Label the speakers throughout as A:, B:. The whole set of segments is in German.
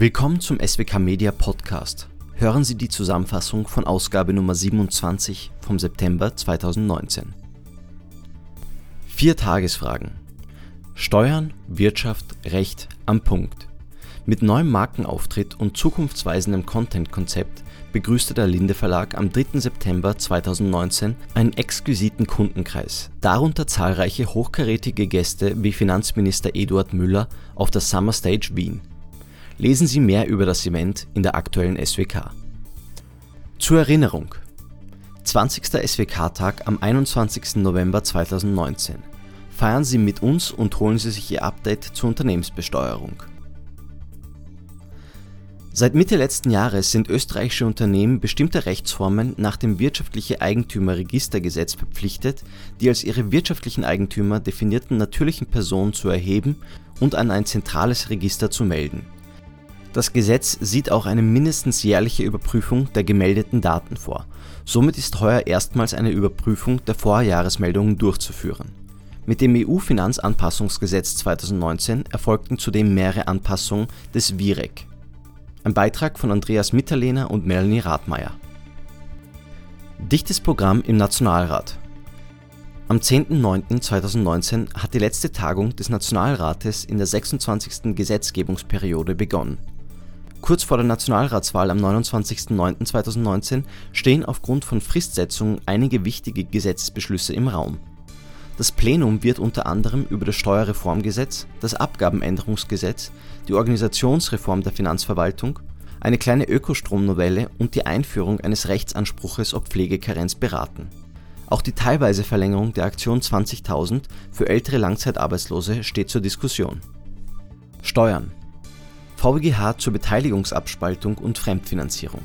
A: Willkommen zum SWK Media Podcast. Hören Sie die Zusammenfassung von Ausgabe Nummer 27 vom September 2019. Vier Tagesfragen. Steuern, Wirtschaft, Recht am Punkt. Mit neuem Markenauftritt und zukunftsweisendem Content-Konzept begrüßte der Linde Verlag am 3. September 2019 einen exquisiten Kundenkreis, darunter zahlreiche hochkarätige Gäste wie Finanzminister Eduard Müller auf der Summer Stage Wien. Lesen Sie mehr über das Event in der aktuellen SWK. Zur Erinnerung: 20. SWK-Tag am 21. November 2019. Feiern Sie mit uns und holen Sie sich Ihr Update zur Unternehmensbesteuerung. Seit Mitte letzten Jahres sind österreichische Unternehmen bestimmter Rechtsformen nach dem Wirtschaftliche Eigentümerregistergesetz verpflichtet, die als ihre wirtschaftlichen Eigentümer definierten natürlichen Personen zu erheben und an ein zentrales Register zu melden. Das Gesetz sieht auch eine mindestens jährliche Überprüfung der gemeldeten Daten vor, somit ist heuer erstmals eine Überprüfung der Vorjahresmeldungen durchzuführen. Mit dem EU-Finanzanpassungsgesetz 2019 erfolgten zudem mehrere Anpassungen des WIREG ein Beitrag von Andreas Mitterlehner und Melanie Rathmeier. Dichtes Programm im Nationalrat. Am 10.09.2019 hat die letzte Tagung des Nationalrates in der 26. Gesetzgebungsperiode begonnen. Kurz vor der Nationalratswahl am 29.09.2019 stehen aufgrund von Fristsetzungen einige wichtige Gesetzesbeschlüsse im Raum das Plenum wird unter anderem über das Steuerreformgesetz, das Abgabenänderungsgesetz, die Organisationsreform der Finanzverwaltung, eine kleine Ökostromnovelle und die Einführung eines Rechtsanspruches auf Pflegekarenz beraten. Auch die teilweise Verlängerung der Aktion 20.000 für ältere Langzeitarbeitslose steht zur Diskussion. Steuern VWGH zur Beteiligungsabspaltung und Fremdfinanzierung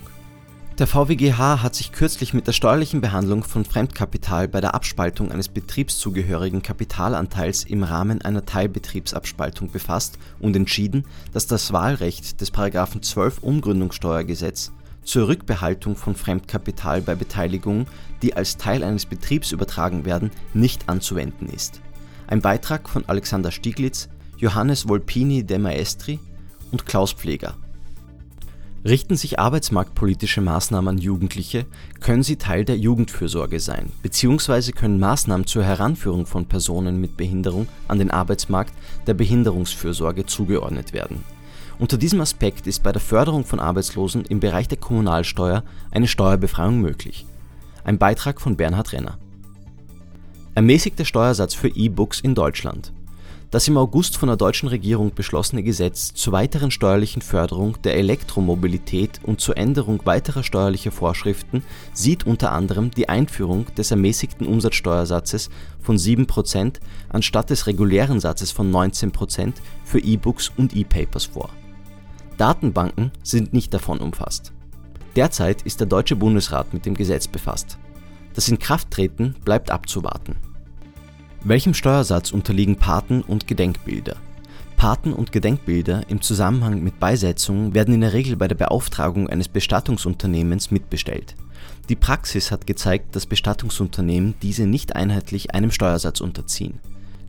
A: der VWGH hat sich kürzlich mit der steuerlichen Behandlung von Fremdkapital bei der Abspaltung eines betriebszugehörigen Kapitalanteils im Rahmen einer Teilbetriebsabspaltung befasst und entschieden, dass das Wahlrecht des § 12 Umgründungssteuergesetz zur Rückbehaltung von Fremdkapital bei Beteiligungen, die als Teil eines Betriebs übertragen werden, nicht anzuwenden ist. Ein Beitrag von Alexander Stieglitz, Johannes Volpini de Maestri und Klaus Pfleger Richten sich arbeitsmarktpolitische Maßnahmen an Jugendliche, können sie Teil der Jugendfürsorge sein bzw. können Maßnahmen zur Heranführung von Personen mit Behinderung an den Arbeitsmarkt der Behinderungsfürsorge zugeordnet werden. Unter diesem Aspekt ist bei der Förderung von Arbeitslosen im Bereich der Kommunalsteuer eine Steuerbefreiung möglich. Ein Beitrag von Bernhard Renner. Ermäßigter Steuersatz für E-Books in Deutschland das im August von der deutschen Regierung beschlossene Gesetz zur weiteren steuerlichen Förderung der Elektromobilität und zur Änderung weiterer steuerlicher Vorschriften sieht unter anderem die Einführung des ermäßigten Umsatzsteuersatzes von 7% anstatt des regulären Satzes von 19% für E-Books und E-Papers vor. Datenbanken sind nicht davon umfasst. Derzeit ist der Deutsche Bundesrat mit dem Gesetz befasst. Das Inkrafttreten bleibt abzuwarten welchem Steuersatz unterliegen Paten und Gedenkbilder? Paten und Gedenkbilder im Zusammenhang mit Beisetzungen werden in der Regel bei der Beauftragung eines Bestattungsunternehmens mitbestellt. Die Praxis hat gezeigt, dass Bestattungsunternehmen diese nicht einheitlich einem Steuersatz unterziehen.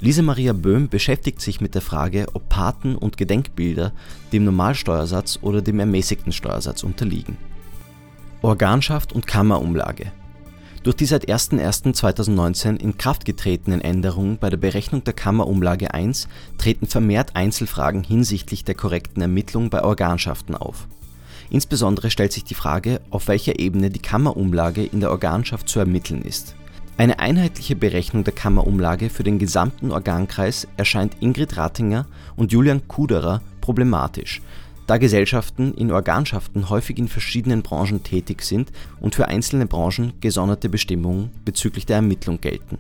A: Lise Maria Böhm beschäftigt sich mit der Frage, ob Paten und Gedenkbilder dem Normalsteuersatz oder dem ermäßigten Steuersatz unterliegen. Organschaft und Kammerumlage durch die seit 01.01.2019 in Kraft getretenen Änderungen bei der Berechnung der Kammerumlage 1 treten vermehrt Einzelfragen hinsichtlich der korrekten Ermittlung bei Organschaften auf. Insbesondere stellt sich die Frage, auf welcher Ebene die Kammerumlage in der Organschaft zu ermitteln ist. Eine einheitliche Berechnung der Kammerumlage für den gesamten Organkreis erscheint Ingrid Rattinger und Julian Kuderer problematisch da Gesellschaften in Organschaften häufig in verschiedenen Branchen tätig sind und für einzelne Branchen gesonderte Bestimmungen bezüglich der Ermittlung gelten.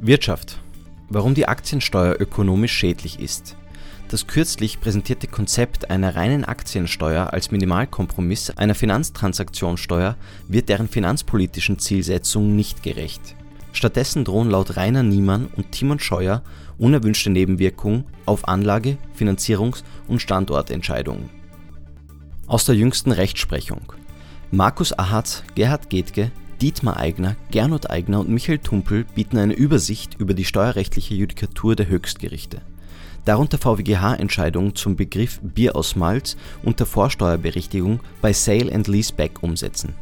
A: Wirtschaft. Warum die Aktiensteuer ökonomisch schädlich ist. Das kürzlich präsentierte Konzept einer reinen Aktiensteuer als Minimalkompromiss einer Finanztransaktionssteuer wird deren finanzpolitischen Zielsetzungen nicht gerecht Stattdessen drohen laut Rainer Niemann und Timon Scheuer unerwünschte Nebenwirkungen auf Anlage Finanzierungs und Standortentscheidungen. Aus der jüngsten Rechtsprechung: Markus Ahatz, Gerhard Gethke, Dietmar Eigner, Gernot Eigner und Michael Tumpel bieten eine Übersicht über die steuerrechtliche Judikatur der Höchstgerichte. darunter VWGH-Entscheidung zum Begriff Bier aus Malz unter Vorsteuerberichtigung bei Sale and Leaseback umsetzen